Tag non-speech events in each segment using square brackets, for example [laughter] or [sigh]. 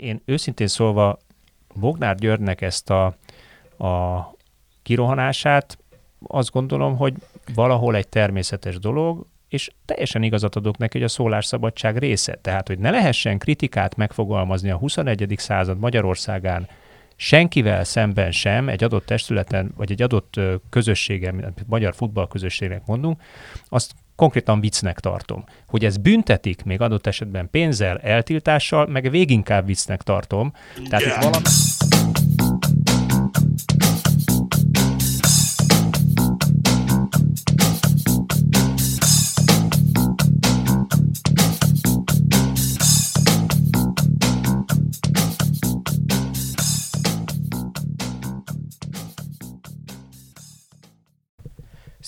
én őszintén szólva Bognár Györgynek ezt a, a kirohanását azt gondolom, hogy valahol egy természetes dolog, és teljesen igazat adok neki, hogy a szólásszabadság része. Tehát, hogy ne lehessen kritikát megfogalmazni a 21. század Magyarországán senkivel szemben sem, egy adott testületen, vagy egy adott közösségen, magyar futballközösségnek mondunk, azt konkrétan viccnek tartom. Hogy ez büntetik még adott esetben pénzzel, eltiltással, meg véginkább viccnek tartom. Tehát itt valami...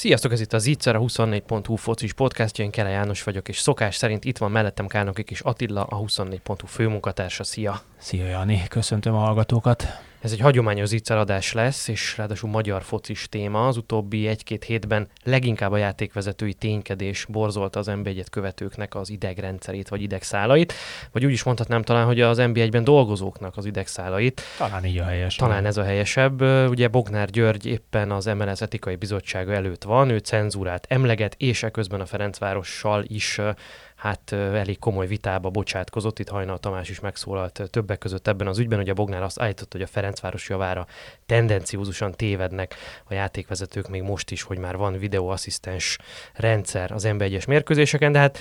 Sziasztok, ez itt a Zicser, a 24.hu focis podcastja, én Kele János vagyok, és szokás szerint itt van mellettem Kálnokik és Attila, a 24.hu főmunkatársa. Szia! Szia Jani, köszöntöm a hallgatókat! Ez egy hagyományos zicseradás lesz, és ráadásul magyar focis téma. Az utóbbi egy-két hétben leginkább a játékvezetői ténykedés borzolta az nb 1 követőknek az idegrendszerét vagy idegszálait, vagy úgy is mondhatnám talán, hogy az NB1-ben dolgozóknak az idegszálait. Talán így a helyes. Talán ez a helyesebb. Ugye Bognár György éppen az MLS etikai bizottsága előtt van, ő cenzúrát emleget, és eközben a Ferencvárossal is hát elég komoly vitába bocsátkozott. Itt Hajnal Tamás is megszólalt többek között ebben az ügyben, hogy a Bognár azt állította, hogy a Ferencváros javára tendenciózusan tévednek a játékvezetők még most is, hogy már van videóasszisztens rendszer az NB1-es mérkőzéseken, de hát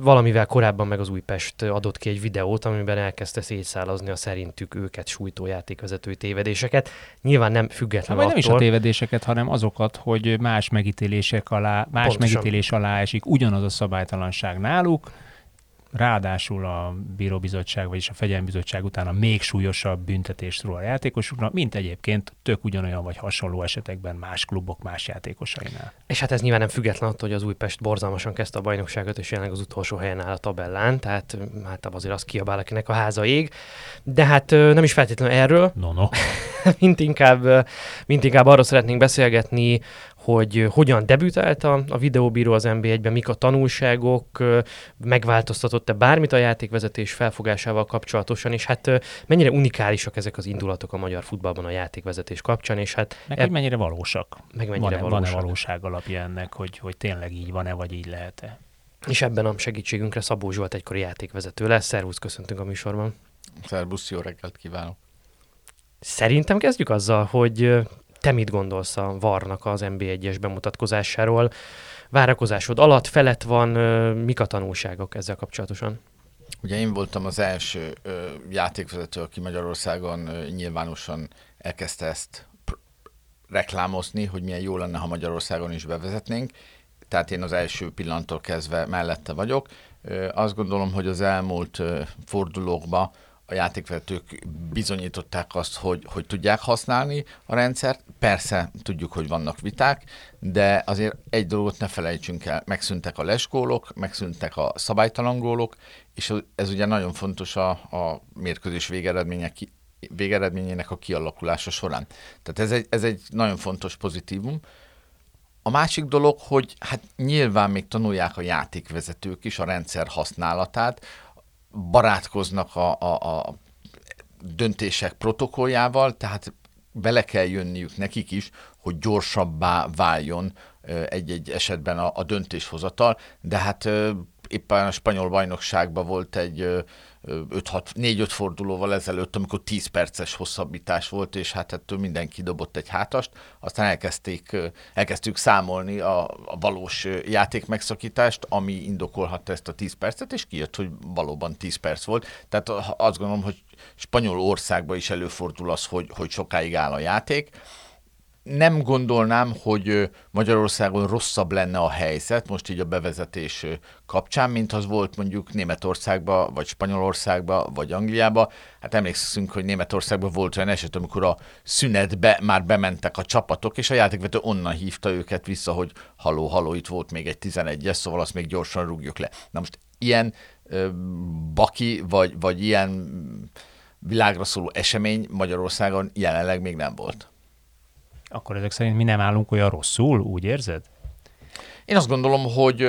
valamivel korábban meg az Újpest adott ki egy videót, amiben elkezdte szétszálazni a szerintük őket sújtó játékvezetői tévedéseket. Nyilván nem független hát, attól. Nem is a tévedéseket, hanem azokat, hogy más megítélések alá, más Pontosan. megítélés alá esik ugyanaz a szabálytalanság náluk, ráadásul a bíróbizottság, vagyis a fegyelmbizottság utána még súlyosabb büntetést ró a játékosoknak, mint egyébként tök ugyanolyan vagy hasonló esetekben más klubok más játékosainál. És hát ez nyilván nem független attól, hogy az Újpest borzalmasan kezdte a bajnokságot, és jelenleg az utolsó helyen áll a tabellán, tehát hát azért az kiabál, akinek a háza ég. De hát nem is feltétlenül erről. No, no. [laughs] mint, inkább, mint inkább arról szeretnénk beszélgetni, hogy hogyan debütált a, a videóbíró az NB1-ben, mik a tanulságok, megváltoztatott-e bármit a játékvezetés felfogásával kapcsolatosan, és hát mennyire unikálisak ezek az indulatok a magyar futballban a játékvezetés kapcsán, és hát... Meg, eb... mennyire valósak. Meg mennyire van-e, valósak. Van-e valóság alapja ennek, hogy, hogy tényleg így van-e, vagy így lehet-e? És ebben a segítségünkre Szabó Zsolt egykori játékvezető lesz. Szervusz, köszöntünk a műsorban. Szervusz, jó reggelt kívánok. Szerintem kezdjük azzal, hogy te mit gondolsz a Varnak az NB1-es bemutatkozásáról? Várakozásod alatt, felett van, mik a tanulságok ezzel kapcsolatosan? Ugye én voltam az első ö, játékvezető, aki Magyarországon ö, nyilvánosan elkezdte ezt pr- reklámozni, hogy milyen jó lenne, ha Magyarországon is bevezetnénk. Tehát én az első pillanattól kezdve mellette vagyok. Ö, azt gondolom, hogy az elmúlt ö, fordulókban a játékvezetők bizonyították azt, hogy, hogy tudják használni a rendszert. Persze tudjuk, hogy vannak viták, de azért egy dolgot ne felejtsünk el, megszűntek a lesgólok, megszűntek a szabálytalan gólok, és ez ugye nagyon fontos a, a mérkőzés végeredmények végeredményének a kialakulása során. Tehát ez egy, ez egy nagyon fontos pozitívum. A másik dolog, hogy hát nyilván még tanulják a játékvezetők is a rendszer használatát, barátkoznak a, a, a döntések protokolljával, tehát bele kell jönniük nekik is, hogy gyorsabbá váljon egy-egy esetben a, a döntéshozatal, de hát éppen a spanyol bajnokságban volt egy 4-5 fordulóval ezelőtt, amikor 10 perces hosszabbítás volt, és hát ettől mindenki dobott egy hátast, aztán elkezdték, elkezdtük számolni a, a valós játék megszakítást, ami indokolhatta ezt a 10 percet, és kijött, hogy valóban 10 perc volt. Tehát azt gondolom, hogy spanyol országban is előfordul az, hogy, hogy sokáig áll a játék, nem gondolnám, hogy Magyarországon rosszabb lenne a helyzet, most így a bevezetés kapcsán, mint az volt mondjuk Németországban, vagy Spanyolországban, vagy Angliában. Hát emlékszünk, hogy Németországban volt olyan eset, amikor a szünetbe már bementek a csapatok, és a játékvető onnan hívta őket vissza, hogy haló, haló, itt volt még egy 11-es, szóval azt még gyorsan rúgjuk le. Na most ilyen ö, baki, vagy, vagy ilyen világra szóló esemény Magyarországon jelenleg még nem volt. Akkor ezek szerint mi nem állunk olyan rosszul, úgy érzed? Én azt gondolom, hogy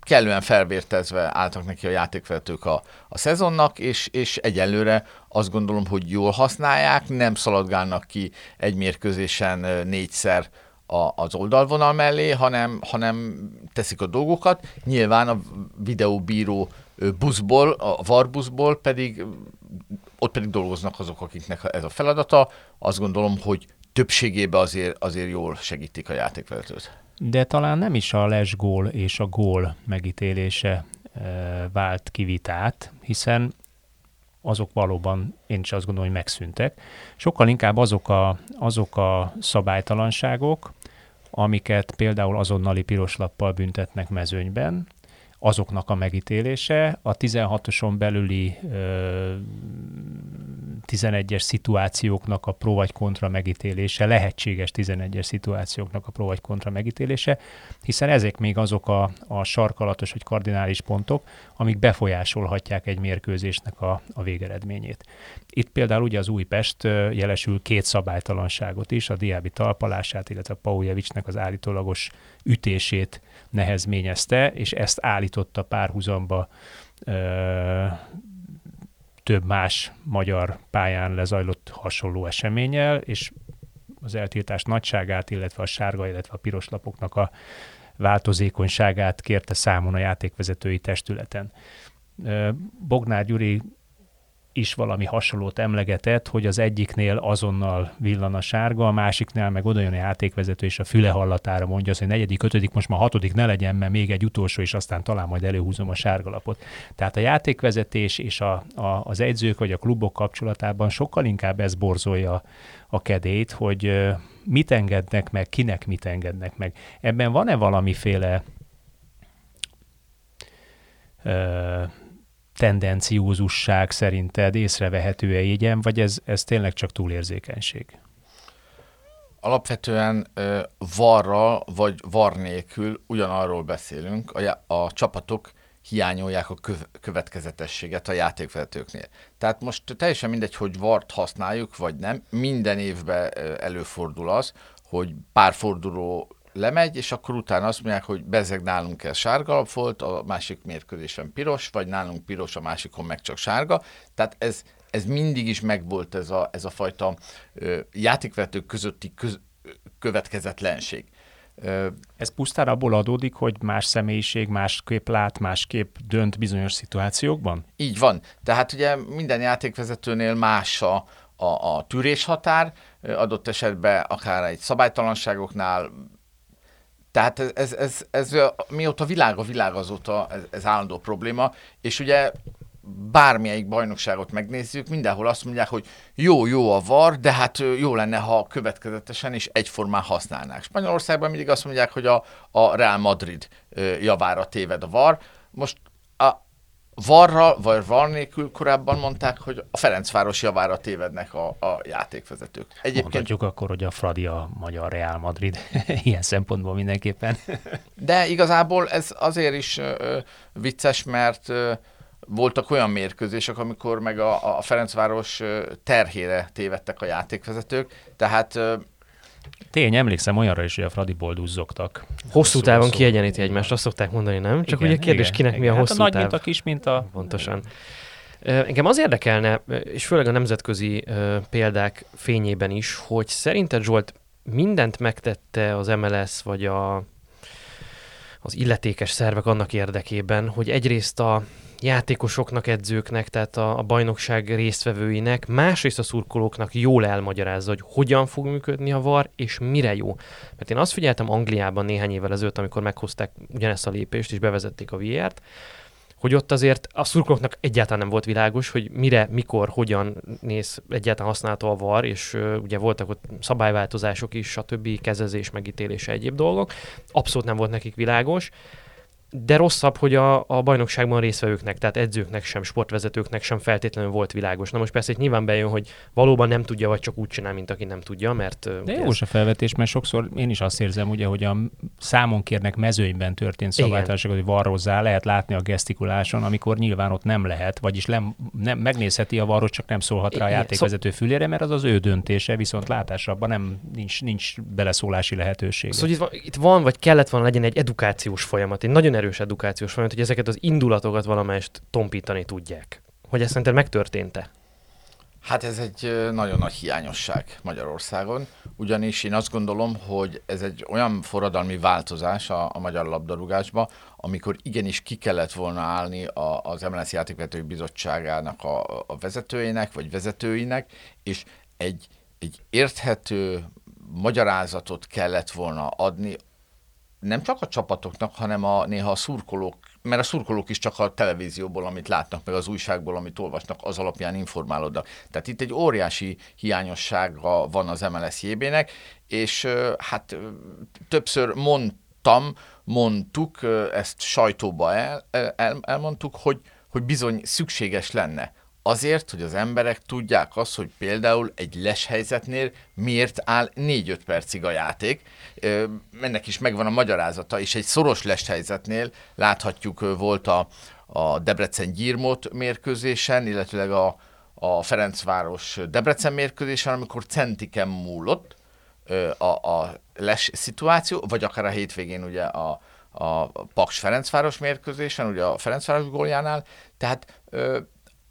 kellően felvértezve álltak neki a játékvezetők a, a szezonnak, és, és egyelőre azt gondolom, hogy jól használják, nem szaladgálnak ki egy mérkőzésen négyszer a, az oldalvonal mellé, hanem, hanem teszik a dolgokat. Nyilván a videóbíró buszból, a VAR buszból pedig ott pedig dolgoznak azok, akiknek ez a feladata. Azt gondolom, hogy többségében azért, azért jól segítik a játékvezetőt. De talán nem is a lesgól és a gól megítélése e, vált ki vitát, hiszen azok valóban, én is azt gondolom, hogy megszűntek. Sokkal inkább azok a, azok a szabálytalanságok, amiket például azonnali piros lappal büntetnek mezőnyben, azoknak a megítélése, a 16-oson belüli ö, 11-es szituációknak a pro vagy kontra megítélése, lehetséges 11-es szituációknak a pro vagy kontra megítélése, hiszen ezek még azok a, a sarkalatos vagy kardinális pontok, amik befolyásolhatják egy mérkőzésnek a, a végeredményét. Itt például ugye az Újpest jelesül két szabálytalanságot is, a Diábi talpalását, illetve a Paujevicsnek az állítólagos ütését nehezményezte, és ezt állította párhuzamba ö, több más magyar pályán lezajlott hasonló eseménnyel, és az eltiltás nagyságát, illetve a sárga, illetve a piros lapoknak a változékonyságát kérte számon a játékvezetői testületen. Bognár Gyuri is valami hasonlót emlegetett, hogy az egyiknél azonnal villan a sárga, a másiknál meg oda jön a játékvezető, és a füle hallatára mondja azt, hogy negyedik, ötödik, most már hatodik ne legyen, mert még egy utolsó, és aztán talán majd előhúzom a sárgalapot. Tehát a játékvezetés és a, a, az edzők vagy a klubok kapcsolatában sokkal inkább ez borzolja a kedét, hogy mit engednek meg, kinek mit engednek meg. Ebben van-e valamiféle tendenciózusság szerinted észrevehető-e igyen, vagy ez, ez tényleg csak túlérzékenység? Alapvetően varra vagy var nélkül ugyanarról beszélünk, a, a csapatok hiányolják a köv- következetességet a játékvezetőknél. Tehát most teljesen mindegy, hogy vart használjuk, vagy nem, minden évben előfordul az, hogy pár forduló lemegy, és akkor utána azt mondják, hogy bezeg nálunk ez sárga volt, a másik mérkőzésen piros, vagy nálunk piros, a másikon meg csak sárga. Tehát ez, ez mindig is megvolt ez a, ez a fajta ö, játékvetők közötti köz, következetlenség. Ez pusztán abból adódik, hogy más személyiség másképp lát, másképp dönt bizonyos szituációkban? Így van. Tehát ugye minden játékvezetőnél más a, a, a tűréshatár, adott esetben akár egy szabálytalanságoknál tehát ez, ez, ez, ez mióta világ a világ azóta ez, ez állandó probléma, és ugye bármelyik bajnokságot megnézzük, mindenhol azt mondják, hogy jó, jó a VAR, de hát jó lenne, ha következetesen és egyformán használnák. Spanyolországban mindig azt mondják, hogy a, a Real Madrid javára téved a VAR. Most a, varra, vagy var nélkül korábban mondták, hogy a Ferencváros javára tévednek a, a játékvezetők. Egyébként... Mondhatjuk akkor, hogy a Fradi a magyar Real Madrid [laughs] ilyen szempontból mindenképpen. De igazából ez azért is ö, vicces, mert ö, voltak olyan mérkőzések, amikor meg a, a Ferencváros terhére tévedtek a játékvezetők, tehát Tény, emlékszem olyanra is, hogy a Fradi duzzogtak. Hosszú távon kiegyeníti egymást, azt szokták mondani, nem? Csak igen, ugye kérdés, igen, kinek igen. mi a hosszú hát a táv. nagy is, mint a... Pontosan. Engem az érdekelne, és főleg a nemzetközi példák fényében is, hogy szerinted Zsolt mindent megtette az MLS vagy a, az illetékes szervek annak érdekében, hogy egyrészt a játékosoknak, edzőknek, tehát a, a bajnokság résztvevőinek, másrészt a szurkolóknak jól elmagyarázza, hogy hogyan fog működni a VAR, és mire jó. Mert én azt figyeltem Angliában néhány évvel ezelőtt, amikor meghozták ugyanezt a lépést, és bevezették a VR-t, hogy ott azért a szurkolóknak egyáltalán nem volt világos, hogy mire, mikor, hogyan néz egyáltalán használható a VAR, és uh, ugye voltak ott szabályváltozások is, stb. kezezés, megítélése, egyéb dolgok. Abszolút nem volt nekik világos de rosszabb, hogy a, a bajnokságban résztvevőknek, tehát edzőknek sem, sportvezetőknek sem feltétlenül volt világos. Na most persze itt nyilván bejön, hogy valóban nem tudja, vagy csak úgy csinál, mint aki nem tudja, mert... De jó ez... a felvetés, mert sokszor én is azt érzem, ugye, hogy a számon kérnek mezőnyben történt szabálytalanság, hogy varrozzá, lehet látni a gesztikuláson, amikor nyilván ott nem lehet, vagyis nem, nem megnézheti a varros, csak nem szólhat rá a játékvezető fülére, mert az az ő döntése, viszont látásabban nem, nincs, nincs beleszólási lehetőség. Szóval itt van, itt van, vagy kellett volna legyen egy edukációs folyamat, egy nagyon erős edukációs folyamat, hogy ezeket az indulatokat valamelyest tompítani tudják. Hogy ez szerintem megtörtént-e? Hát ez egy nagyon nagy hiányosság Magyarországon, ugyanis én azt gondolom, hogy ez egy olyan forradalmi változás a, a magyar labdarúgásba, amikor igenis ki kellett volna állni a, az MLS Játékvetői Bizottságának a, a vezetőjének, vagy vezetőinek, és egy, egy érthető magyarázatot kellett volna adni nem csak a csapatoknak, hanem a, néha a szurkolók, mert a szurkolók is csak a televízióból, amit látnak, meg az újságból, amit olvasnak, az alapján informálódnak. Tehát itt egy óriási hiányossága van az MLS jébének, és hát többször mondtam, mondtuk, ezt sajtóba el, el, elmondtuk, hogy, hogy bizony szükséges lenne Azért, hogy az emberek tudják azt, hogy például egy les helyzetnél miért áll 4-5 percig a játék. Ennek is megvan a magyarázata, és egy szoros les helyzetnél láthatjuk, volt a, a Debrecen-Gyírmót mérkőzésen, illetőleg a, a Ferencváros Debrecen mérkőzésen, amikor centiken múlott a, a les szituáció, vagy akár a hétvégén ugye a, a Paks Ferencváros mérkőzésen, ugye a Ferencváros góljánál. Tehát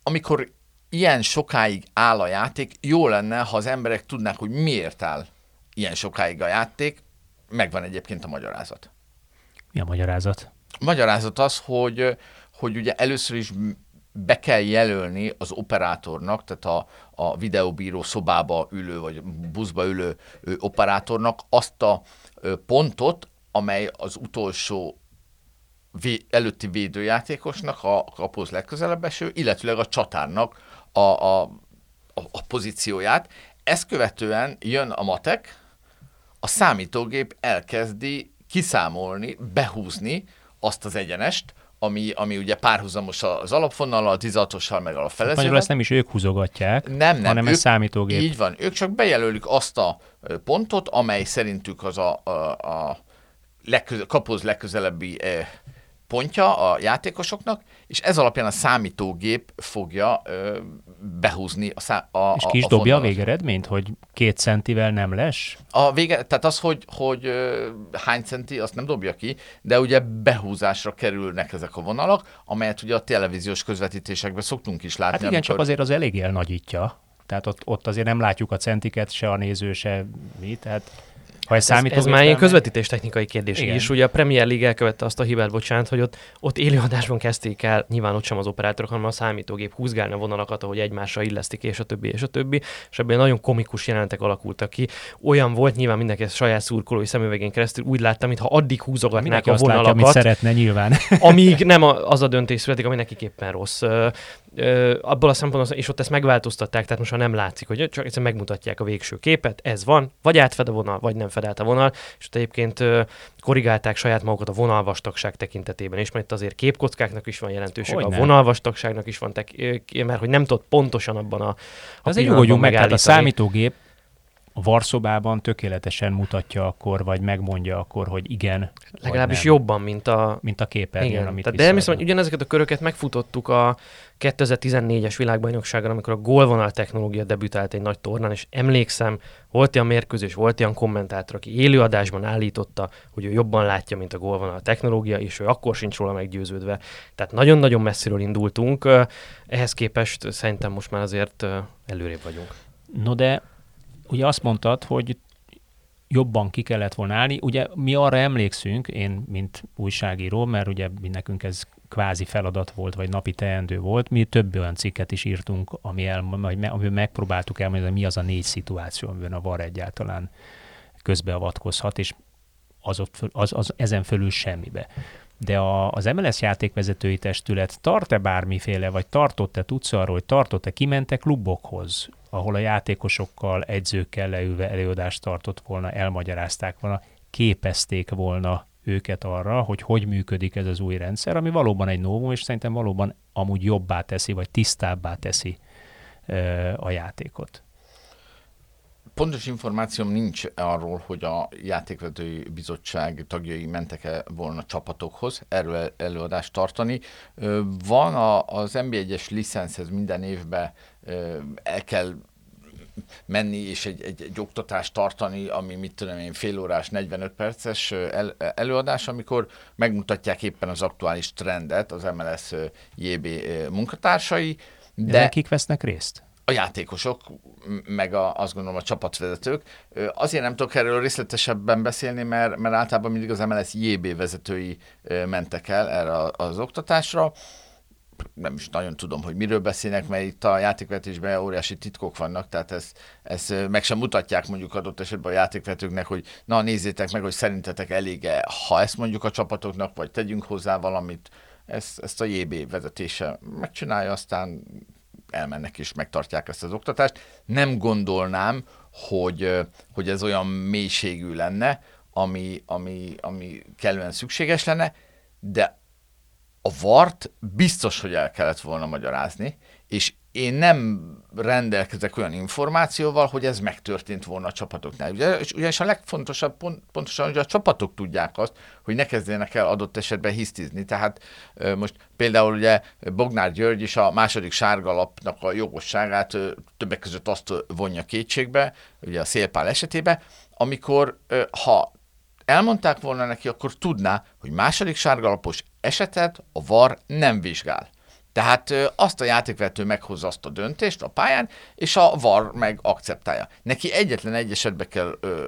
amikor ilyen sokáig áll a játék, jó lenne, ha az emberek tudnák, hogy miért áll ilyen sokáig a játék, megvan egyébként a magyarázat. Mi a magyarázat? A magyarázat az, hogy, hogy ugye először is be kell jelölni az operátornak, tehát a, a videóbíró szobába ülő, vagy buszba ülő operátornak azt a pontot, amely az utolsó vé, előtti védőjátékosnak a kapuhoz legközelebb eső, illetőleg a csatárnak a, a, a, a pozícióját. Ezt követően jön a matek, a számítógép elkezdi kiszámolni, behúzni azt az egyenest, ami, ami ugye párhuzamos az alapvonnal, a 16 meg a felezővel. Magyarul ezt nem is ők húzogatják, nem, nem, hanem ők, ez számítógép. Így van, ők csak bejelölik azt a pontot, amely szerintük az a, a, a legköze, kapuhoz legközelebbi eh, pontja a játékosoknak, és ez alapján a számítógép fogja ö, behúzni a, szá- a És ki is a dobja a végeredményt, hogy két centivel nem lesz? A vége, tehát az, hogy, hogy ö, hány centi, azt nem dobja ki, de ugye behúzásra kerülnek ezek a vonalak, amelyet ugye a televíziós közvetítésekben szoktunk is látni. Hát igen, amikor... csak azért az elég elnagyítja. Tehát ott, ott azért nem látjuk a centiket, se a néző, se mi, tehát ha ez, ez, ez már ilyen közvetítés technikai kérdés Igen. is. Ugye a Premier League elkövette azt a hibát, bocsánat, hogy ott, ott élőadásban kezdték el, nyilván ott sem az operátorok, hanem a számítógép húzgálni a vonalakat, ahogy egymásra illesztik, és a többi, és a többi. És ebből nagyon komikus jelenetek alakultak ki. Olyan volt, nyilván mindenki ezt saját szurkolói szemüvegén keresztül úgy láttam, mintha addig húzogatnák mindenki a vonalakat. Látja, amit szeretne nyilván. amíg nem az a döntés születik, ami nekik rossz abból a szempontból, és ott ezt megváltoztatták, tehát most már nem látszik, hogy csak egyszerűen megmutatják a végső képet, ez van, vagy átfed a vonal, vagy nem fed át a vonal, és ott egyébként korrigálták saját magukat a vonalvastagság tekintetében is, mert itt azért képkockáknak is van jelentőség, a vonalvastagságnak is van, tek- mert hogy nem tudott pontosan abban a, a Az egy úgy meg, tehát a számítógép a varszobában tökéletesen mutatja akkor, vagy megmondja akkor, hogy igen. Legalábbis jobban, mint a, mint a képernyőn, igen. amit Tehát, De elhiszem, hogy ugyanezeket a köröket megfutottuk a 2014-es világbajnokságon, amikor a gólvonal technológia debütált egy nagy tornán, és emlékszem, volt olyan mérkőzés, volt olyan kommentátor, aki élőadásban állította, hogy ő jobban látja, mint a gólvonal technológia, és ő akkor sincs róla meggyőződve. Tehát nagyon-nagyon messziről indultunk, ehhez képest szerintem most már azért előrébb vagyunk. No de ugye azt mondtad, hogy jobban ki kellett volna állni. Ugye mi arra emlékszünk, én, mint újságíró, mert ugye mi nekünk ez kvázi feladat volt, vagy napi teendő volt, mi több olyan cikket is írtunk, ami el, amiben megpróbáltuk elmondani, mi az a négy szituáció, amiben a VAR egyáltalán közbeavatkozhat, és az, az, az ezen fölül semmibe. De a, az MLS játékvezetői testület tart-e bármiféle, vagy tartott-e, tudsz arról, hogy tartott-e, kimentek klubokhoz, ahol a játékosokkal, edzőkkel leülve előadást tartott volna, elmagyarázták volna, képezték volna őket arra, hogy hogy működik ez az új rendszer, ami valóban egy novum, és szerintem valóban amúgy jobbá teszi, vagy tisztábbá teszi a játékot. Pontos információm nincs arról, hogy a játékvetői bizottság tagjai mentek-e volna csapatokhoz erről előadást tartani. Van a, az NB1-es licenszhez minden évben el kell menni és egy, egy, egy oktatást tartani, ami mit tudom én, fél órás, 45 perces el, előadás, amikor megmutatják éppen az aktuális trendet az MLS JB munkatársai. De, de kik vesznek részt? A játékosok, meg a, azt gondolom a csapatvezetők. Azért nem tudok erről részletesebben beszélni, mert, mert általában mindig az MLS JB vezetői mentek el erre az oktatásra. Nem is nagyon tudom, hogy miről beszélnek, mert itt a játékvetésben óriási titkok vannak, tehát ezt, ezt meg sem mutatják mondjuk adott esetben a játékvetőknek, hogy na nézzétek meg, hogy szerintetek elége, ha ezt mondjuk a csapatoknak, vagy tegyünk hozzá valamit, ezt, ezt a JB vezetése megcsinálja, aztán elmennek és megtartják ezt az oktatást. Nem gondolnám, hogy, hogy ez olyan mélységű lenne, ami, ami, ami kellően szükséges lenne, de a vart biztos, hogy el kellett volna magyarázni, és én nem rendelkezek olyan információval, hogy ez megtörtént volna a csapatoknál. Ugye, és ugyanis a legfontosabb pont, pontosan, hogy a csapatok tudják azt, hogy ne kezdjenek el adott esetben hisztizni. Tehát most például ugye Bognár György is a második sárgalapnak a jogosságát többek között azt vonja kétségbe, ugye a szélpál esetében, amikor ha elmondták volna neki, akkor tudná, hogy második sárgalapos esetet a VAR nem vizsgál. Tehát azt a játékvető meghozza azt a döntést a pályán, és a VAR meg akceptálja. Neki egyetlen egy esetbe kell ö,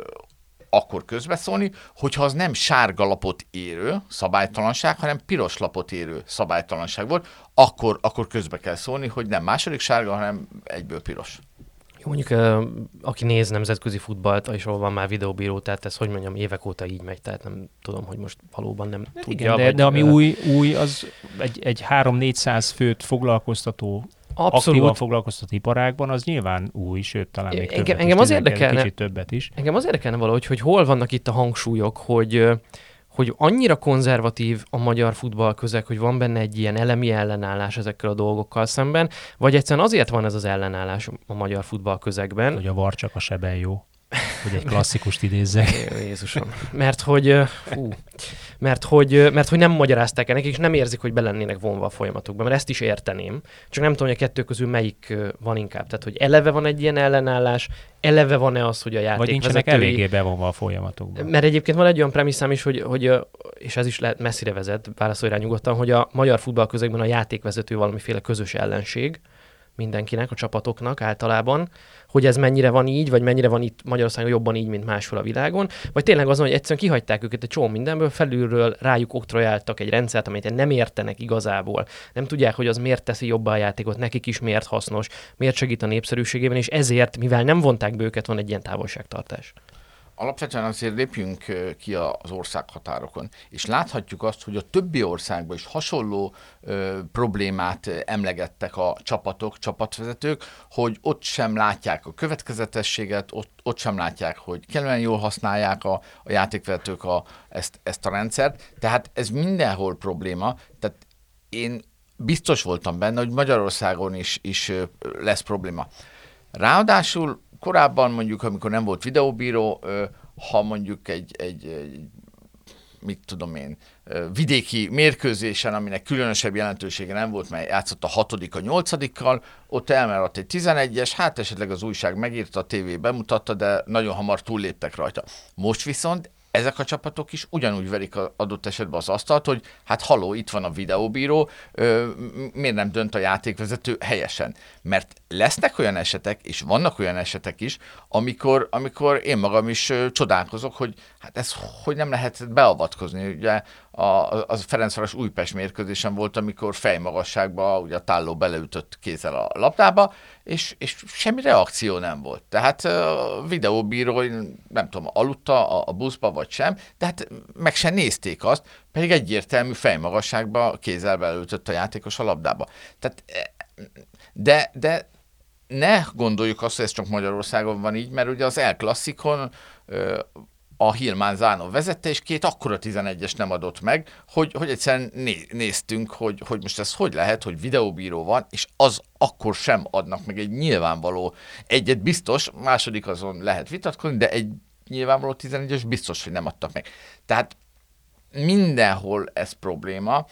akkor közbeszólni, hogyha az nem sárga lapot érő szabálytalanság, hanem piros lapot érő szabálytalanság volt, akkor, akkor közbe kell szólni, hogy nem második sárga, hanem egyből piros. Jó, mondjuk aki néz nemzetközi futballt, és ahol van már videóbíró, tehát ez, hogy mondjam, évek óta így megy, tehát nem tudom, hogy most valóban nem Igen, tudja. De, vagy, de ami új, új, az egy, egy 3-400 főt foglalkoztató Abszolút. aktívan foglalkoztató iparágban, az nyilván új, sőt, talán még engem, többet engem is, az érdekelne, kicsit többet is. Engem az érdekelne valahogy, hogy hol vannak itt a hangsúlyok, hogy hogy annyira konzervatív a magyar futball közeg, hogy van benne egy ilyen elemi ellenállás ezekkel a dolgokkal szemben, vagy egyszerűen azért van ez az ellenállás a magyar futball közegben. Hogy a var csak a seben jó. Hogy egy klasszikust idézzek. Jézusom. Mert hogy, fú, mert hogy, mert hogy nem magyarázták el nekik, és nem érzik, hogy belennének vonva a folyamatokba, mert ezt is érteném. Csak nem tudom, hogy a kettő közül melyik van inkább. Tehát, hogy eleve van egy ilyen ellenállás, eleve van-e az, hogy a játék Vagy nincsenek vezetői... eléggé bevonva a folyamatokban. Mert egyébként van egy olyan premisszám is, hogy, hogy és ez is lehet messzire vezet, válaszolj rá nyugodtan, hogy a magyar futballközegben a játékvezető valamiféle közös ellenség, mindenkinek, a csapatoknak általában, hogy ez mennyire van így, vagy mennyire van itt Magyarországon jobban így, mint máshol a világon, vagy tényleg az, hogy egyszerűen kihagyták őket egy csomó mindenből, felülről rájuk oktrojáltak egy rendszert, amit nem értenek igazából. Nem tudják, hogy az miért teszi jobbá a játékot, nekik is miért hasznos, miért segít a népszerűségében, és ezért, mivel nem vonták be őket, van egy ilyen távolságtartás. Alapvetően azért lépjünk ki az országhatárokon, és láthatjuk azt, hogy a többi országban is hasonló ö, problémát emlegettek a csapatok, csapatvezetők, hogy ott sem látják a következetességet, ott, ott sem látják, hogy kellően jól használják a, a játékvezetők a, ezt, ezt a rendszert. Tehát ez mindenhol probléma. Tehát én biztos voltam benne, hogy Magyarországon is, is lesz probléma. Ráadásul korábban mondjuk, amikor nem volt videóbíró, ha mondjuk egy, egy, egy mit tudom én, vidéki mérkőzésen, aminek különösebb jelentősége nem volt, mert játszott a hatodik a nyolcadikkal, ott elmaradt egy 11-es, hát esetleg az újság megírta, a tévé bemutatta, de nagyon hamar túlléptek rajta. Most viszont ezek a csapatok is ugyanúgy verik a adott esetben az asztalt, hogy hát haló, itt van a videóbíró, miért nem dönt a játékvezető helyesen? Mert lesznek olyan esetek, és vannak olyan esetek is, amikor, amikor én magam is csodálkozok, hogy hát ez hogy nem lehet beavatkozni. Ugye a, az Ferencváros Újpest mérkőzésen volt, amikor fejmagasságba ugye a tálló beleütött kézzel a labdába, és, és semmi reakció nem volt. Tehát a videóbíró, nem tudom, aludta a, a buszba vagy sem, de hát meg sem nézték azt, pedig egyértelmű fejmagasságba kézzel beleütött a játékos a labdába. Tehát, e, de, de ne gondoljuk azt, hogy ez csak Magyarországon van így, mert ugye az El Klasszikon a Hilmán Zánó vezette, és két akkora 11-es nem adott meg, hogy, hogy egyszerűen né- néztünk, hogy, hogy most ez hogy lehet, hogy videóbíró van, és az akkor sem adnak meg egy nyilvánvaló, egyet biztos, második azon lehet vitatkozni, de egy nyilvánvaló 11-es biztos, hogy nem adtak meg. Tehát mindenhol ez probléma.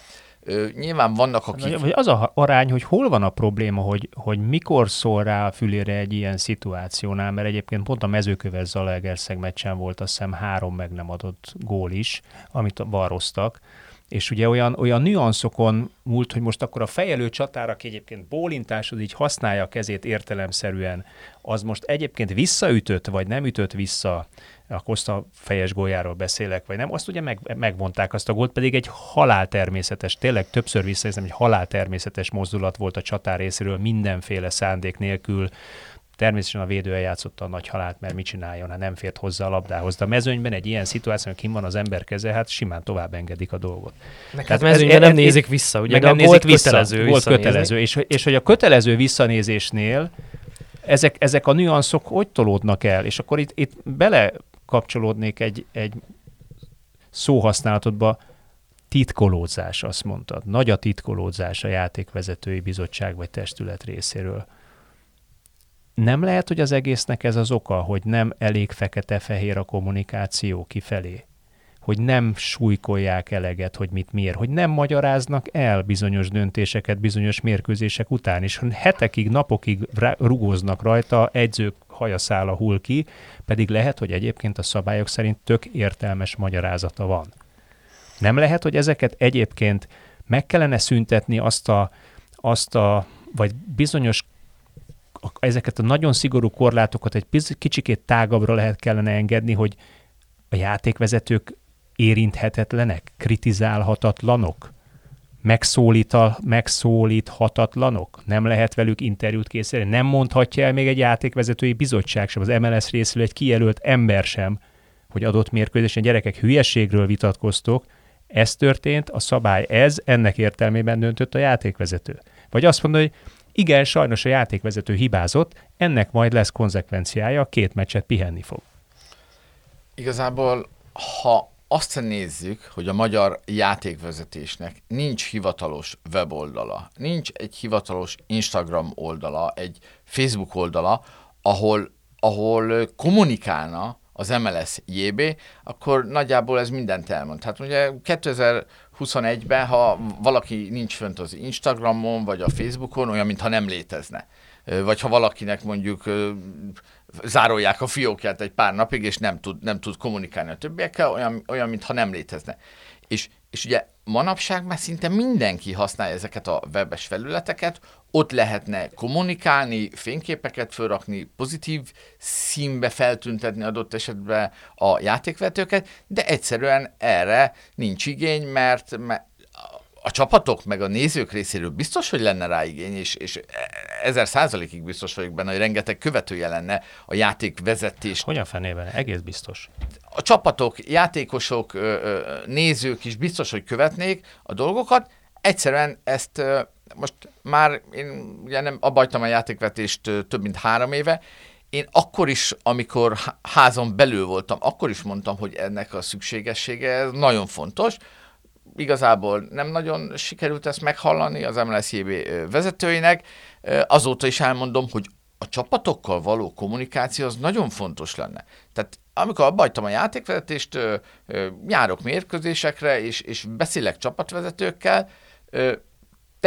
Nyilván vannak, akik... Vagy az a arány, hogy hol van a probléma, hogy, hogy mikor szól rá a fülére egy ilyen szituációnál, mert egyébként pont a mezőköves Zalaegerszeg meccsen volt azt hiszem három meg nem adott gól is, amit balroztak, és ugye olyan, olyan nüanszokon múlt, hogy most akkor a fejelő csatár, aki egyébként bólintásod így használja a kezét értelemszerűen, az most egyébként visszaütött, vagy nem ütött vissza, a Costa fejes góljáról beszélek, vagy nem, azt ugye meg, megmondták azt a gólt, pedig egy haláltermészetes, tényleg többször visszaérzem, egy haláltermészetes mozdulat volt a csatár részéről, mindenféle szándék nélkül, Természetesen a védő eljátszotta a nagy halált, mert mit csináljon, ha nem fért hozzá a labdához. De a mezőnyben egy ilyen szituáció, kim van az ember keze, hát simán tovább engedik a dolgot. Tehát mezőnyben nem nézik vissza, ugye? Meg nem nézik vissza, kötelező volt kötelező. És, és hogy a kötelező visszanézésnél ezek, ezek a nüanszok hogy tolódnak el? És akkor itt, itt bele kapcsolódnék egy, egy szóhasználatodba, titkolódzás, azt mondtad. Nagy a titkolódzás a játékvezetői bizottság vagy testület részéről. Nem lehet, hogy az egésznek ez az oka, hogy nem elég fekete-fehér a kommunikáció kifelé? Hogy nem súlykolják eleget, hogy mit miért, hogy nem magyaráznak el bizonyos döntéseket bizonyos mérkőzések után, és hetekig, napokig rugóznak rajta, egyzők hajaszála hull ki, pedig lehet, hogy egyébként a szabályok szerint tök értelmes magyarázata van. Nem lehet, hogy ezeket egyébként meg kellene szüntetni azt a, azt a vagy bizonyos ezeket a nagyon szigorú korlátokat egy kicsikét tágabbra lehet kellene engedni, hogy a játékvezetők érinthetetlenek, kritizálhatatlanok, megszólítal, megszólíthatatlanok, nem lehet velük interjút készíteni, nem mondhatja el még egy játékvezetői bizottság sem, az MLS részről egy kijelölt ember sem, hogy adott mérkőzésen gyerekek hülyességről vitatkoztok, ez történt, a szabály ez, ennek értelmében döntött a játékvezető. Vagy azt mondja, hogy igen, sajnos a játékvezető hibázott, ennek majd lesz konzekvenciája, két meccset pihenni fog. Igazából, ha azt nézzük, hogy a magyar játékvezetésnek nincs hivatalos weboldala, nincs egy hivatalos Instagram oldala, egy Facebook oldala, ahol, ahol kommunikálna az MLS JB, akkor nagyjából ez mindent elmond. Hát ugye 2021-ben, ha valaki nincs fönt az Instagramon, vagy a Facebookon, olyan, mintha nem létezne. Vagy ha valakinek mondjuk zárolják a fiókját egy pár napig, és nem tud, nem tud kommunikálni a többiekkel, olyan, olyan mintha nem létezne. És, és ugye manapság már szinte mindenki használja ezeket a webes felületeket, ott lehetne kommunikálni, fényképeket felrakni, pozitív színbe feltüntetni adott esetben a játékvetőket, de egyszerűen erre nincs igény, mert, mert a csapatok meg a nézők részéről biztos, hogy lenne rá igény, és, és ezer százalékig biztos vagyok benne, hogy rengeteg követője lenne a játék vezetés. Hogyan fenében? Egész biztos. A csapatok, játékosok, nézők is biztos, hogy követnék a dolgokat. Egyszerűen ezt most már én ugye nem abbajtam a játékvetést több mint három éve, én akkor is, amikor házon belül voltam, akkor is mondtam, hogy ennek a szükségessége nagyon fontos, igazából nem nagyon sikerült ezt meghallani az MLSJB vezetőinek. Azóta is elmondom, hogy a csapatokkal való kommunikáció az nagyon fontos lenne. Tehát amikor abbajtam a játékvezetést, járok mérkőzésekre, és, és beszélek csapatvezetőkkel,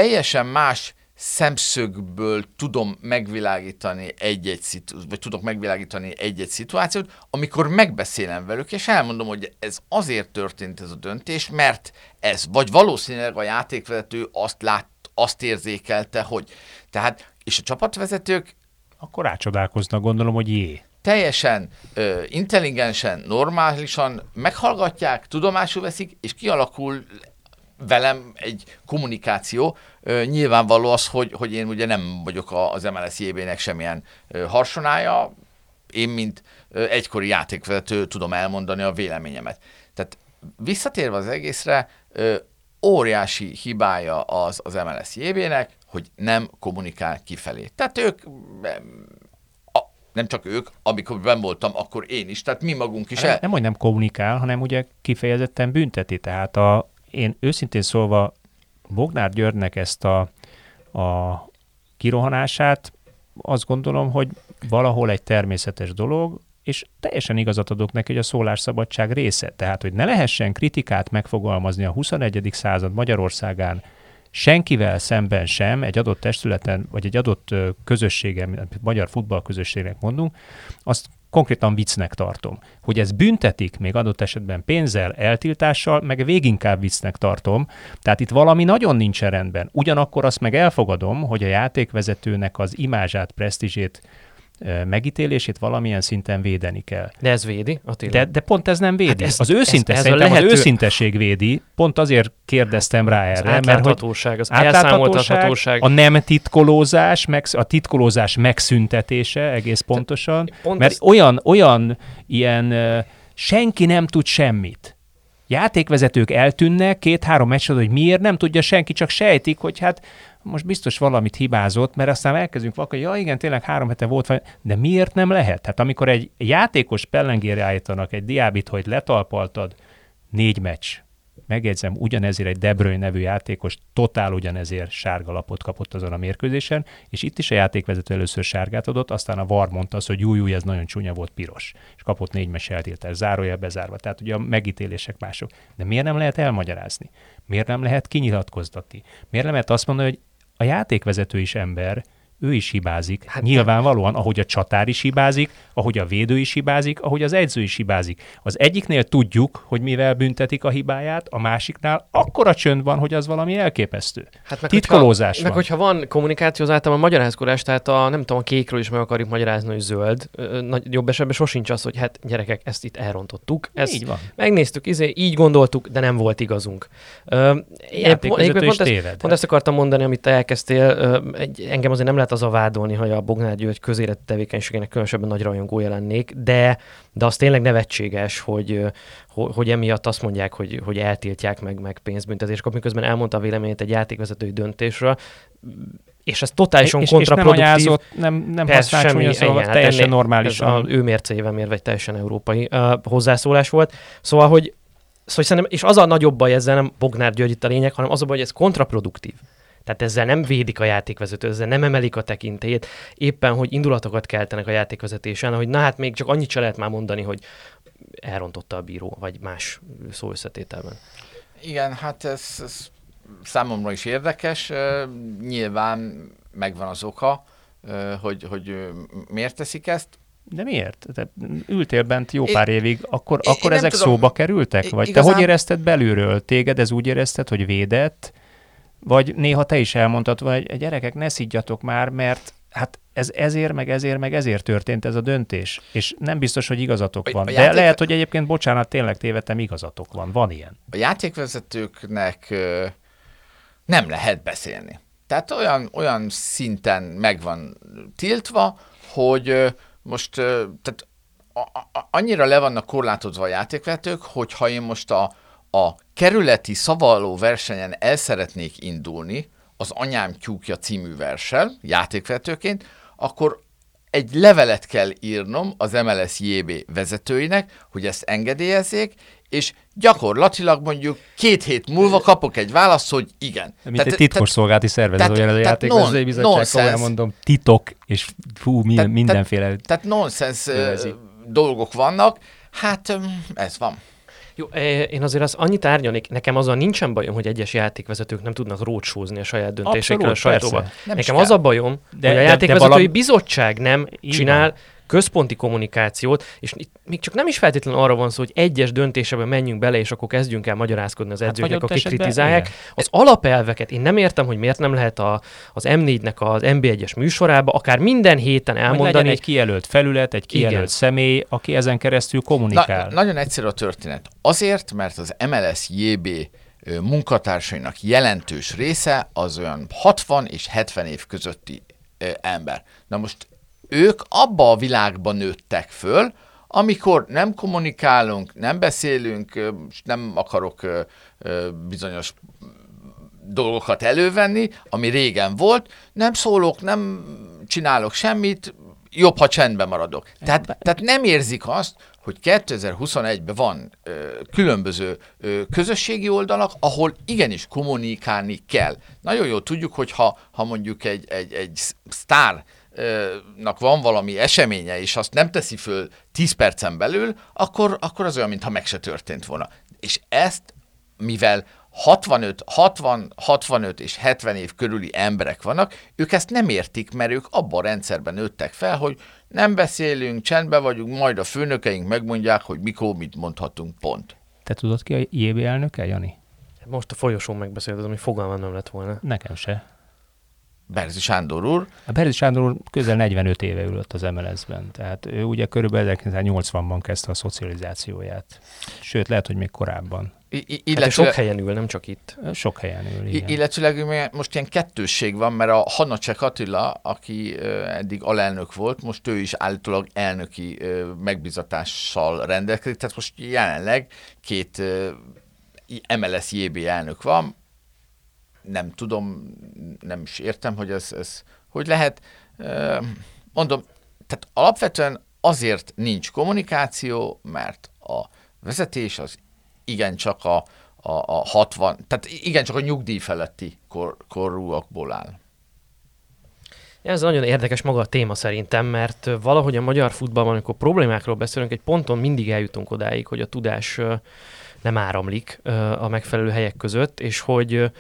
teljesen más szemszögből tudom megvilágítani egy-egy szitu- vagy tudok megvilágítani egy-egy szituációt, amikor megbeszélem velük, és elmondom, hogy ez azért történt ez a döntés, mert ez, vagy valószínűleg a játékvezető azt lát, azt érzékelte, hogy. Tehát, és a csapatvezetők akkor rácsodálkoznak, gondolom, hogy jé. Teljesen ö, intelligensen, normálisan meghallgatják, tudomásul veszik, és kialakul velem egy kommunikáció. Nyilvánvaló az, hogy, hogy én ugye nem vagyok az MLS JB-nek semmilyen harsonája, én, mint egykori játékvezető tudom elmondani a véleményemet. Tehát visszatérve az egészre, óriási hibája az az MLS JB-nek, hogy nem kommunikál kifelé. Tehát ők nem csak ők, amikor ben voltam, akkor én is, tehát mi magunk is el... Nem, hogy nem kommunikál, hanem ugye kifejezetten bünteti. Tehát a, én őszintén szólva Bognár Györgynek ezt a, a kirohanását azt gondolom, hogy valahol egy természetes dolog, és teljesen igazat adok neki, hogy a szólásszabadság része. Tehát, hogy ne lehessen kritikát megfogalmazni a 21. század Magyarországán senkivel szemben sem, egy adott testületen, vagy egy adott közösségen, magyar futballközösségnek mondunk, azt konkrétan viccnek tartom. Hogy ez büntetik, még adott esetben pénzzel, eltiltással, meg véginkább viccnek tartom. Tehát itt valami nagyon nincs rendben. Ugyanakkor azt meg elfogadom, hogy a játékvezetőnek az imázsát, presztízsét megítélését valamilyen szinten védeni kell. De ez védi, Attila? De, de pont ez nem védi. Hát ez, az őszinte, ez, ez szerintem lehető... az őszintesség védi, pont azért kérdeztem rá erre. Az mert hogy az elszámoltathatóság. A nem titkolózás, meg, a titkolózás megszüntetése egész pontosan, pont mert ez... olyan, olyan ilyen senki nem tud semmit játékvezetők eltűnnek két-három meccs, hogy miért nem tudja senki, csak sejtik, hogy hát most biztos valamit hibázott, mert aztán elkezdünk vakar, ja igen, tényleg három hete volt, de miért nem lehet? Hát amikor egy játékos pellengére állítanak egy diábit, hogy letalpaltad négy meccs, megjegyzem, ugyanezért egy De nevű játékos totál ugyanezért sárga lapot kapott azon a mérkőzésen, és itt is a játékvezető először sárgát adott, aztán a VAR mondta azt, hogy új, új, ez nagyon csúnya volt, piros, és kapott négy meccs eltiltás, zárója bezárva. Tehát ugye a megítélések mások. De miért nem lehet elmagyarázni? Miért nem lehet kinyilatkoztatni? Miért nem lehet azt mondani, hogy a játékvezető is ember, ő is hibázik. Hát Nyilvánvalóan, ahogy a csatár is hibázik, ahogy a védő is hibázik, ahogy az edző is hibázik. Az egyiknél tudjuk, hogy mivel büntetik a hibáját, a másiknál akkora csönd van, hogy az valami elképesztő. Hát meg Titkolózás hogyha, van. Meg hogyha van kommunikáció, az általában a magyarázkodás, tehát a, nem tudom, a kékről is meg akarjuk magyarázni, hogy zöld. Nagy, jobb esetben sosincs az, hogy hát gyerekek, ezt itt elrontottuk. Ezt így van. Megnéztük, izé, így gondoltuk, de nem volt igazunk. Uh, pont, pont, ezt, pont ezt akartam mondani, amit te elkezdtél. Egy, engem azért nem lehet lehet az a vádolni, hogy a Bognár György közéleti tevékenységének különösebben nagy rajongója lennék, de, de az tényleg nevetséges, hogy, hogy emiatt azt mondják, hogy, hogy eltiltják meg, meg pénzbüntetést kap, miközben elmondta a véleményét egy játékvezetői döntésről, és ez totálisan és, kontraproduktív. És nem, nem, nem használt semmi, szóval igen, teljesen ennél, normális. A, ő mércével mérve egy teljesen európai uh, hozzászólás volt. Szóval, hogy Szóval szerintem, és az a nagyobb baj ezzel nem Bognár György itt a lényeg, hanem az a baj, hogy ez kontraproduktív. Tehát ezzel nem védik a játékvezető, ezzel nem emelik a tekintélyét, éppen, hogy indulatokat keltenek a játékvezetésen, hogy na hát még csak annyit se lehet már mondani, hogy elrontotta a bíró, vagy más szó összetételben. Igen, hát ez, ez számomra is érdekes. Nyilván megvan az oka, hogy, hogy miért teszik ezt. De miért? Te ültél bent jó pár évig, akkor, én, akkor én ezek tudom, szóba kerültek? Vagy igazán... te hogy érezted belülről? Téged ez úgy érezted, hogy védett, vagy néha te is elmondtad, hogy gyerekek, ne szidjatok már, mert hát ez ezért, meg ezért, meg ezért történt ez a döntés. És nem biztos, hogy igazatok van. A játék... De lehet, hogy egyébként, bocsánat, tényleg tévedtem, igazatok van. Van ilyen. A játékvezetőknek nem lehet beszélni. Tehát olyan, olyan szinten meg van tiltva, hogy most tehát annyira le vannak korlátozva a játékvezetők, hogy ha én most a, a kerületi szavaló versenyen el szeretnék indulni, az Anyám tyúkja című versel, játékvetőként, akkor egy levelet kell írnom az MLS JB vezetőinek, hogy ezt engedélyezzék, és gyakorlatilag mondjuk két hét múlva kapok egy választ, hogy igen. Mint tehát, egy titkos szolgálati szervezet, olyan ez a játékvezetői bizottság, komolyan mondom, titok, és fú, milyen, tehát, mindenféle. Tehát, tehát nonsens dolgok vannak, hát ez van. Jó, én azért az annyit árnyalnék, nekem azzal nincsen bajom, hogy egyes játékvezetők nem tudnak rócsózni a saját döntésekről, a saját Nekem az a bajom, de, hogy a játékvezetői de valami... bizottság nem Igen. csinál központi kommunikációt, és itt még csak nem is feltétlenül arra van szó, hogy egyes döntésekben menjünk bele, és akkor kezdjünk el magyarázkodni az hát edzőknek, hát, akik kritizálják. Igen. Az alapelveket én nem értem, hogy miért nem lehet a, az M4-nek az MB1-es műsorába akár minden héten elmondani. Hogy egy kijelölt felület, egy kijelölt Igen. személy, aki ezen keresztül kommunikál. Na, nagyon egyszerű a történet. Azért, mert az MLS JB munkatársainak jelentős része az olyan 60 és 70 év közötti ember. Na most ők abba a világban nőttek föl, amikor nem kommunikálunk, nem beszélünk, nem akarok bizonyos dolgokat elővenni, ami régen volt, nem szólok, nem csinálok semmit, jobb, ha csendben maradok. Tehát, tehát nem érzik azt, hogy 2021-ben van ö, különböző ö, közösségi oldalak, ahol igenis kommunikálni kell. Nagyon jól tudjuk, hogy ha, ha mondjuk egy, egy, egy sztár nak van valami eseménye, és azt nem teszi föl 10 percen belül, akkor, akkor az olyan, mintha meg se történt volna. És ezt, mivel 65, 60, 65 és 70 év körüli emberek vannak, ők ezt nem értik, mert ők abban a rendszerben nőttek fel, hogy nem beszélünk, csendben vagyunk, majd a főnökeink megmondják, hogy mikor mit mondhatunk, pont. Te tudod ki a JB elnöke, Jani? Most a folyosón megbeszélted, ami fogalmam nem lett volna. Nekem se. Berzi Sándor úr. A Berzi Sándor úr közel 45 éve ülött az MLS-ben, tehát ő ugye körülbelül 1980-ban kezdte a szocializációját. Sőt, lehet, hogy még korábban. I- illetve... Hát sok helyen ül, nem csak itt. Sok helyen ül, igen. Illetőleg most ilyen kettősség van, mert a Hanacsek Attila, aki eddig alelnök volt, most ő is állítólag elnöki megbizatással rendelkezik, tehát most jelenleg két MLS JB elnök van, nem tudom, nem is értem, hogy ez, ez hogy lehet. Mondom, tehát alapvetően azért nincs kommunikáció, mert a vezetés az igencsak a, a, a 60, tehát igencsak a nyugdíj feletti kor, korúakból áll. Ez nagyon érdekes maga a téma szerintem, mert valahogy a magyar futballban, amikor problémákról beszélünk, egy ponton mindig eljutunk odáig, hogy a tudás nem áramlik a megfelelő helyek között, és hogy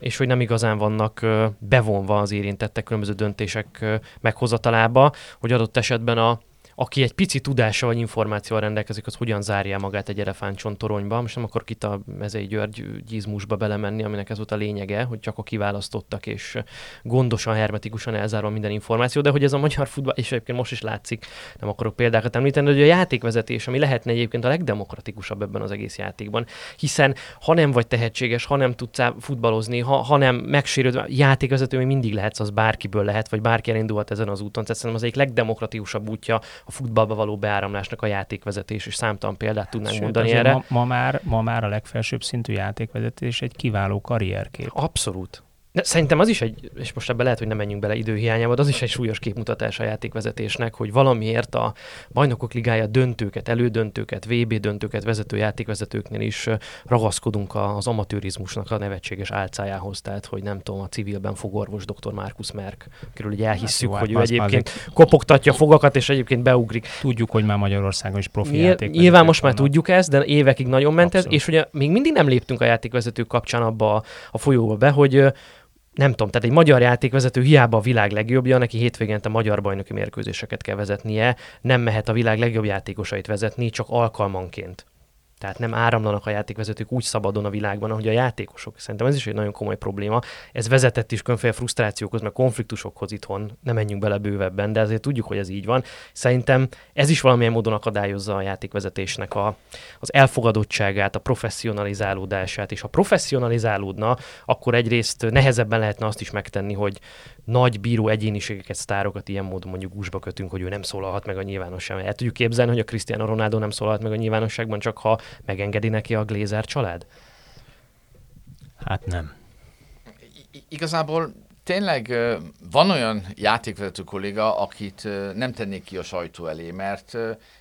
és hogy nem igazán vannak bevonva az érintettek különböző döntések meghozatalába, hogy adott esetben a, aki egy pici tudással vagy információval rendelkezik, az hogyan zárja magát egy elefántcsontoronyba. Most nem akkor itt a Mezei György gyizmusba belemenni, aminek ez volt a lényege, hogy csak a kiválasztottak és gondosan, hermetikusan elzárva minden információ, de hogy ez a magyar futball, és egyébként most is látszik, nem akarok példákat említeni, hogy a játékvezetés, ami lehetne egyébként a legdemokratikusabb ebben az egész játékban, hiszen ha nem vagy tehetséges, ha nem tudsz futballozni, ha, ha nem megsérült, játékvezető még mindig lehetsz, az bárkiből lehet, vagy bárki elindulhat ezen az úton. Tehát szerintem az egyik legdemokratikusabb útja a futballba való beáramlásnak a játékvezetés, és számtalan példát tudnánk Sőt, mondani erre. Ma, ma, már, ma már a legfelsőbb szintű játékvezetés egy kiváló karrierkép. Abszolút. De szerintem az is egy, és most ebbe lehet, hogy nem menjünk bele időhiányába, de az is egy súlyos képmutatás a játékvezetésnek, hogy valamiért a bajnokok ligája döntőket, elődöntőket, VB döntőket vezető játékvezetőknél is ragaszkodunk az amatőrizmusnak a nevetséges álcájához, tehát hogy nem tudom, a civilben fogorvos dr. Markus Merck, akiről ugye elhisszük, hát, hogy ő egyébként azért... kopogtatja fogakat, és egyébként beugrik. Tudjuk, hogy már Magyarországon is profi Nyilván, nyilván most vannak. már tudjuk ezt, de évekig nagyon ment Abszolút. ez, és ugye még mindig nem léptünk a játékvezetők kapcsán abba a, a folyóba be, hogy nem tudom, tehát egy magyar játékvezető hiába a világ legjobbja, neki hétvégente magyar bajnoki mérkőzéseket kell vezetnie, nem mehet a világ legjobb játékosait vezetni, csak alkalmanként. Tehát nem áramlanak a játékvezetők úgy szabadon a világban, ahogy a játékosok. Szerintem ez is egy nagyon komoly probléma. Ez vezetett is különféle frusztrációkhoz, meg konfliktusokhoz itthon. Nem menjünk bele bővebben, de azért tudjuk, hogy ez így van. Szerintem ez is valamilyen módon akadályozza a játékvezetésnek a, az elfogadottságát, a professzionalizálódását. És ha professzionalizálódna, akkor egyrészt nehezebben lehetne azt is megtenni, hogy nagy bíró egyéniségeket, sztárokat ilyen módon mondjuk gúzsba kötünk, hogy ő nem szólalhat meg a nyilvánosságban. El tudjuk képzelni, hogy a Cristiano Ronaldo nem szólalhat meg a nyilvánosságban, csak ha megengedi neki a Glézer család? Hát nem. I- igazából tényleg van olyan játékvezető kolléga, akit nem tennék ki a sajtó elé, mert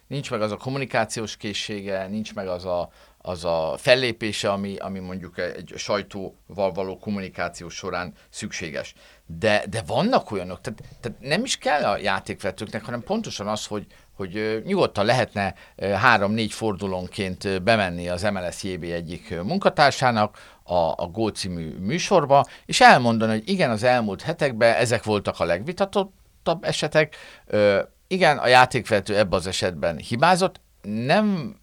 nincs meg az a kommunikációs készsége, nincs meg az a, az a fellépése, ami, ami mondjuk egy sajtóval való kommunikáció során szükséges. De, de vannak olyanok, tehát, tehát nem is kell a játékvetőknek, hanem pontosan az, hogy, hogy nyugodtan lehetne három-négy fordulónként bemenni az MLS JB egyik munkatársának a, a Go című műsorba, és elmondani, hogy igen, az elmúlt hetekben ezek voltak a legvitatottabb esetek, igen, a játékvető ebben az esetben hibázott, nem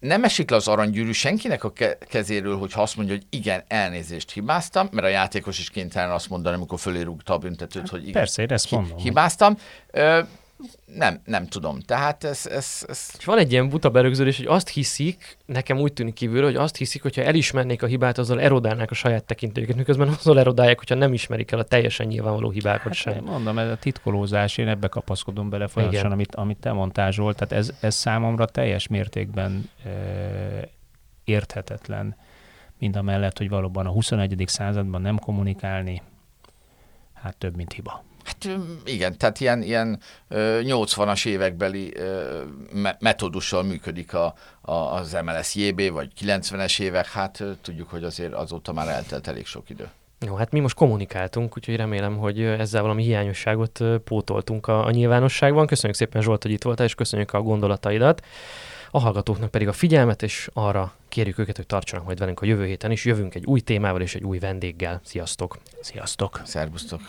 nem esik le az aranygyűrű senkinek a kezéről, hogy azt mondja, hogy igen, elnézést hibáztam, mert a játékos is kénytelen azt mondani, amikor fölé rúgta a büntetőt, hogy igen, Persze, én ezt mondom. hibáztam. Ö, nem, nem tudom. Tehát ez, ez, ez... És van egy ilyen buta berögződés, hogy azt hiszik, nekem úgy tűnik kívül, hogy azt hiszik, hogyha elismernék a hibát, azzal erodálnák a saját tekintőjüket, miközben azzal erodálják, hogyha nem ismerik el a teljesen nyilvánvaló hibákat hát sem. Mondom, ez a titkolózás, én ebbe kapaszkodom bele folyamatosan, amit, amit te mondtál Zsolt, tehát ez, ez számomra teljes mértékben e, érthetetlen, mind a mellett, hogy valóban a 21. században nem kommunikálni, hát több, mint hiba. Hát igen, tehát ilyen, ilyen 80-as évekbeli metódussal működik a, a, az MLS JB, vagy 90-es évek, hát tudjuk, hogy azért azóta már eltelt elég sok idő. Jó, hát mi most kommunikáltunk, úgyhogy remélem, hogy ezzel valami hiányosságot pótoltunk a, a nyilvánosságban. Köszönjük szépen Zsolt, hogy itt voltál, és köszönjük a gondolataidat. A hallgatóknak pedig a figyelmet, és arra kérjük őket, hogy tartsanak majd velünk a jövő héten is. Jövünk egy új témával és egy új vendéggel. Sziasztok! Sziasztok! Szervusztok!